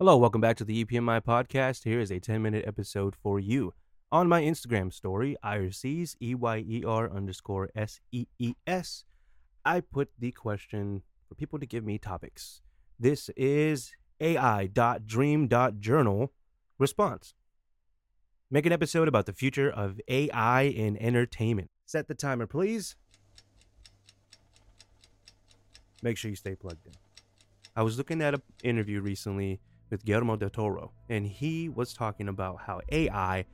Hello, welcome back to the EPMI podcast. Here is a 10 minute episode for you. On my Instagram story, EYER_SEES, E Y E R underscore S E E S, I put the question for people to give me topics. This is AI.dream.journal response. Make an episode about the future of AI in entertainment. Set the timer, please. Make sure you stay plugged in. I was looking at an interview recently with Guillermo del Toro, and he was talking about how AI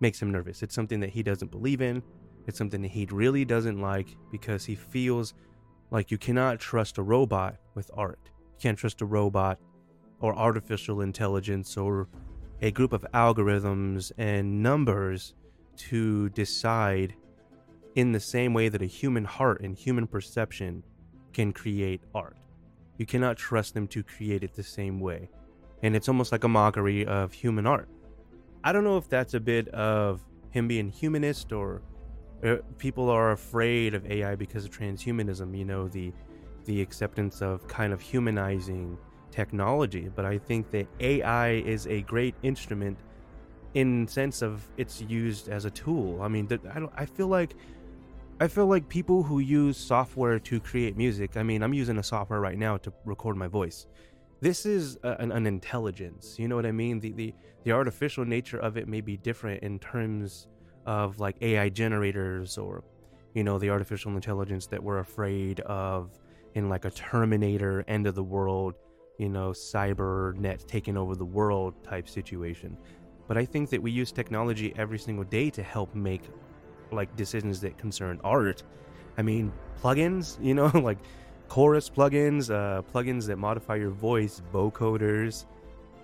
makes him nervous. It's something that he doesn't believe in. It's something that he really doesn't like because he feels like you cannot trust a robot with art. You can't trust a robot or artificial intelligence or a group of algorithms and numbers to decide in the same way that a human heart and human perception can create art. You cannot trust them to create it the same way and it's almost like a mockery of human art. I don't know if that's a bit of him being humanist or uh, people are afraid of AI because of transhumanism, you know, the the acceptance of kind of humanizing technology, but I think that AI is a great instrument in sense of it's used as a tool. I mean, I don't I feel like I feel like people who use software to create music, I mean, I'm using a software right now to record my voice this is a, an, an, intelligence you know what i mean? The, the the artificial nature of it may be different in terms of like ai generators or you know the artificial intelligence that we're afraid of in like a terminator end of the world you know cybernet taking over the world type situation. But i think that we use technology every single day to help make like decisions that concern art. I mean plugins you know like chorus plugins, uh, plugins that modify your voice, vocoders,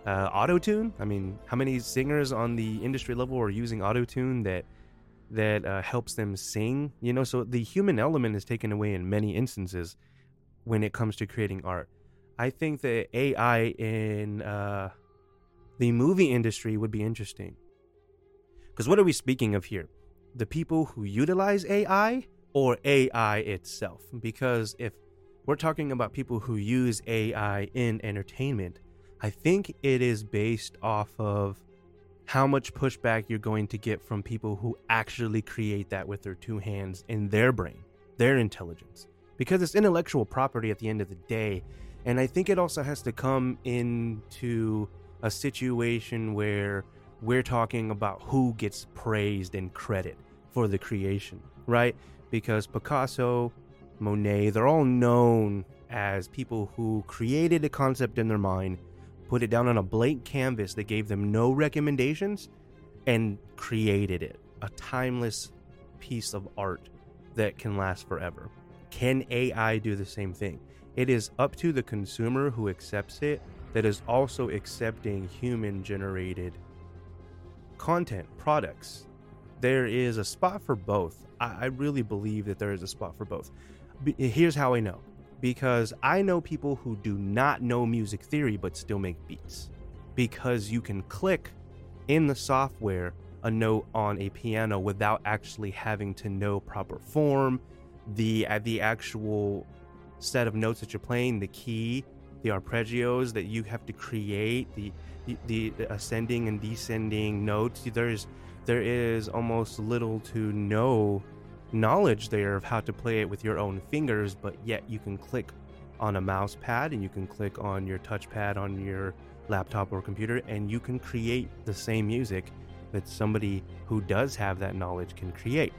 uh, auto tune. I mean, how many singers on the industry level are using auto tune that that uh, helps them sing? You know, so the human element is taken away in many instances when it comes to creating art. I think that AI in uh, the movie industry would be interesting. Because what are we speaking of here? The people who utilize AI or AI itself? Because if we're talking about people who use AI in entertainment. I think it is based off of how much pushback you're going to get from people who actually create that with their two hands in their brain, their intelligence. Because it's intellectual property at the end of the day. And I think it also has to come into a situation where we're talking about who gets praised and credit for the creation, right? Because Picasso, Monet, they're all known as people who created a concept in their mind, put it down on a blank canvas that gave them no recommendations, and created it. A timeless piece of art that can last forever. Can AI do the same thing? It is up to the consumer who accepts it that is also accepting human generated content, products. There is a spot for both. I, I really believe that there is a spot for both here's how I know. Because I know people who do not know music theory but still make beats. Because you can click in the software a note on a piano without actually having to know proper form. The uh, the actual set of notes that you're playing the key the arpeggios that you have to create the the, the ascending and descending notes there's there is almost little to no knowledge there of how to play it with your own fingers, but yet you can click on a mouse pad and you can click on your touchpad on your laptop or computer and you can create the same music that somebody who does have that knowledge can create.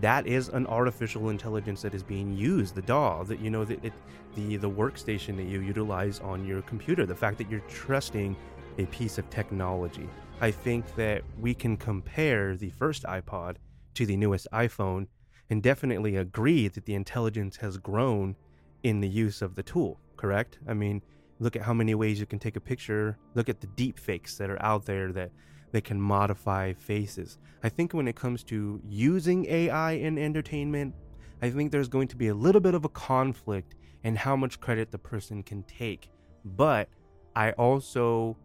That is an artificial intelligence that is being used, the DAW, that you know, the, it, the the workstation that you utilize on your computer. The fact that you're trusting a piece of technology. I think that we can compare the first iPod to the newest iPhone and definitely agree that the intelligence has grown in the use of the tool, correct? I mean, look at how many ways you can take a picture, look at the deep fakes that are out there that they can modify faces. I think when it comes to using AI in entertainment, I think there's going to be a little bit of a conflict in how much credit the person can take. But I also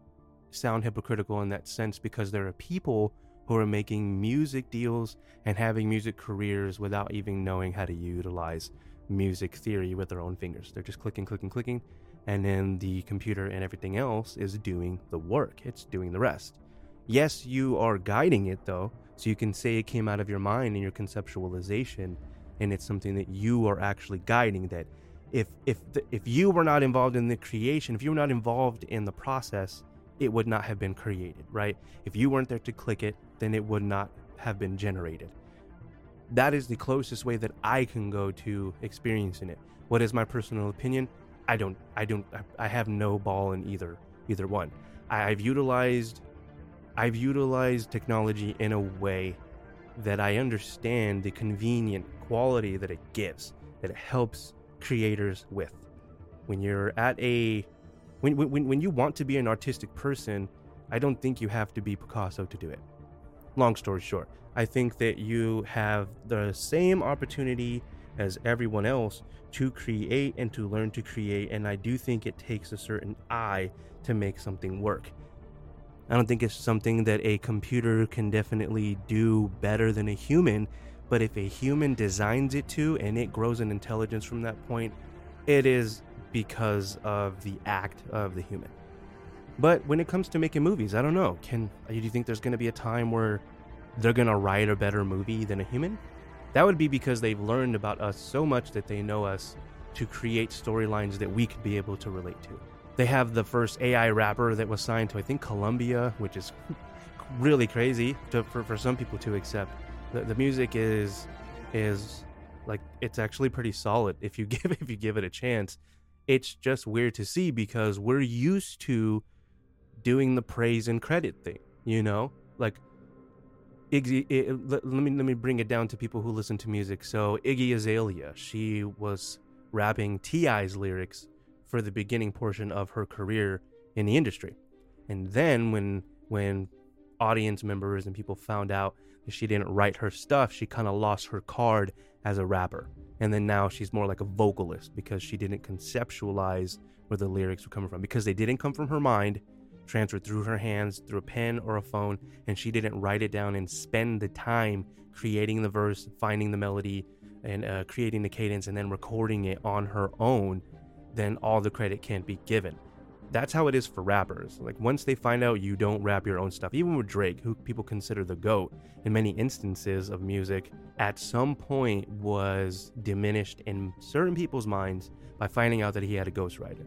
sound hypocritical in that sense because there are people who are making music deals and having music careers without even knowing how to utilize music theory with their own fingers. They're just clicking, clicking, clicking, and then the computer and everything else is doing the work. It's doing the rest. Yes, you are guiding it though, so you can say it came out of your mind and your conceptualization, and it's something that you are actually guiding. That if if the, if you were not involved in the creation, if you were not involved in the process, it would not have been created, right? If you weren't there to click it, then it would not have been generated. That is the closest way that I can go to experiencing it. What is my personal opinion? I don't, I don't, I have no ball in either, either one. I've utilized, I've utilized technology in a way that I understand the convenient quality that it gives, that it helps creators with. When you're at a when, when, when you want to be an artistic person, I don't think you have to be Picasso to do it. Long story short, I think that you have the same opportunity as everyone else to create and to learn to create. And I do think it takes a certain eye to make something work. I don't think it's something that a computer can definitely do better than a human, but if a human designs it to and it grows in intelligence from that point, it is because of the act of the human. But when it comes to making movies, I don't know. Can do you think there's going to be a time where they're going to write a better movie than a human? That would be because they've learned about us so much that they know us to create storylines that we could be able to relate to. They have the first AI rapper that was signed to I think Columbia, which is really crazy to, for for some people to accept. The, the music is is like it's actually pretty solid if you give if you give it a chance it's just weird to see because we're used to doing the praise and credit thing, you know? Like Iggy, it, let, let, me let me bring it down to people who listen to music. So Iggy Azalea, she was rapping T.I.'s lyrics for the beginning portion of her career in the industry. And then when when audience members and people found out that she didn't write her stuff, she kind of lost her card as a rapper. And then now she's more like a vocalist because she didn't conceptualize where the lyrics were coming from because they didn't come from her mind, transferred through her hands, through a pen or a phone, and she didn't write it down and spend the time creating the verse, finding the melody, and uh, creating the cadence, and then recording it on her own. Then all the credit can't be given that's how it is for rappers. Like once they find out you don't rap your own stuff, even with Drake, who people consider the GOAT in many instances of music, at some point was diminished in certain people's minds by finding out that he had a ghostwriter.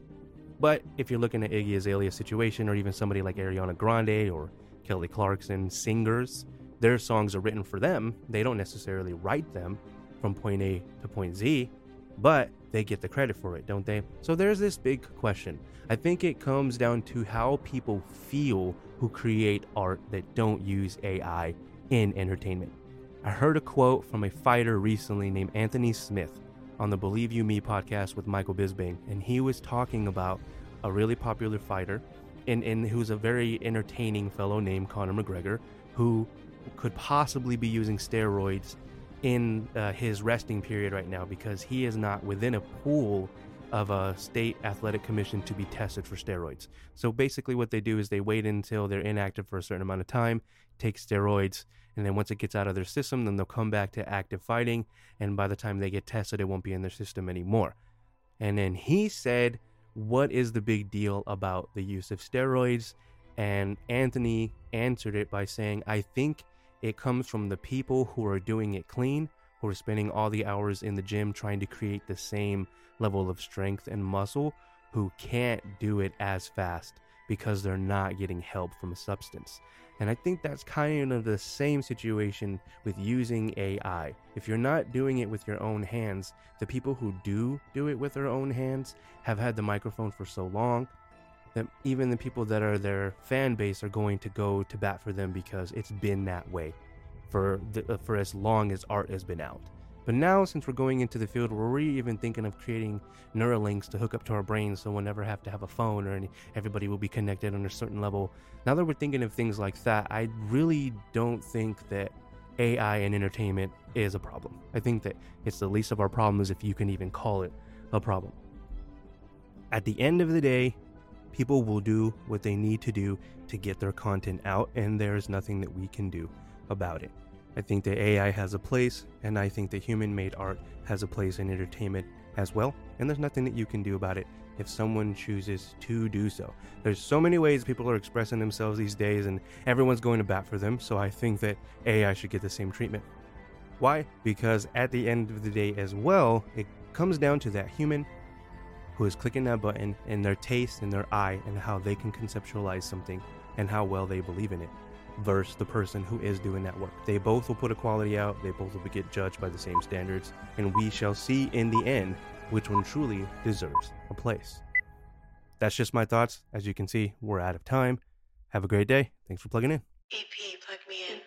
But if you're looking at Iggy Azalea's situation, or even somebody like Ariana Grande or Kelly Clarkson, singers, their songs are written for them. They don't necessarily write them from point A to point Z, but they get the credit for it, don't they? So there's this big question. I think it comes down to how people feel who create art that don't use AI in entertainment. I heard a quote from a fighter recently named Anthony Smith on the Believe You Me podcast with Michael Bisping, and he was talking about a really popular fighter and, and who's a very entertaining fellow named Conor McGregor who could possibly be using steroids in uh, his resting period right now because he is not within a pool of a state athletic commission to be tested for steroids. So basically, what they do is they wait until they're inactive for a certain amount of time, take steroids, and then once it gets out of their system, then they'll come back to active fighting. And by the time they get tested, it won't be in their system anymore. And then he said, What is the big deal about the use of steroids? And Anthony answered it by saying, I think it comes from the people who are doing it clean, who are spending all the hours in the gym trying to create the same level of strength and muscle, who can't do it as fast because they're not getting help from a substance. And I think that's kind of the same situation with using AI. If you're not doing it with your own hands, the people who do do it with their own hands have had the microphone for so long that even the people that are their fan base are going to go to bat for them because it's been that way for the, uh, for as long as art has been out. But now, since we're going into the field where we're even thinking of creating Neuralinks to hook up to our brains so we'll never have to have a phone or any, everybody will be connected on a certain level, now that we're thinking of things like that, I really don't think that AI and entertainment is a problem. I think that it's the least of our problems if you can even call it a problem. At the end of the day, people will do what they need to do to get their content out, and there's nothing that we can do about it. I think that AI has a place, and I think that human made art has a place in entertainment as well, and there's nothing that you can do about it if someone chooses to do so. There's so many ways people are expressing themselves these days, and everyone's going to bat for them, so I think that AI should get the same treatment. Why? Because at the end of the day, as well, it comes down to that human who is clicking that button and their taste and their eye and how they can conceptualize something and how well they believe in it versus the person who is doing that work. They both will put a quality out, they both will get judged by the same standards, and we shall see in the end which one truly deserves a place. That's just my thoughts. As you can see, we're out of time. Have a great day. Thanks for plugging in. EP, plug me in.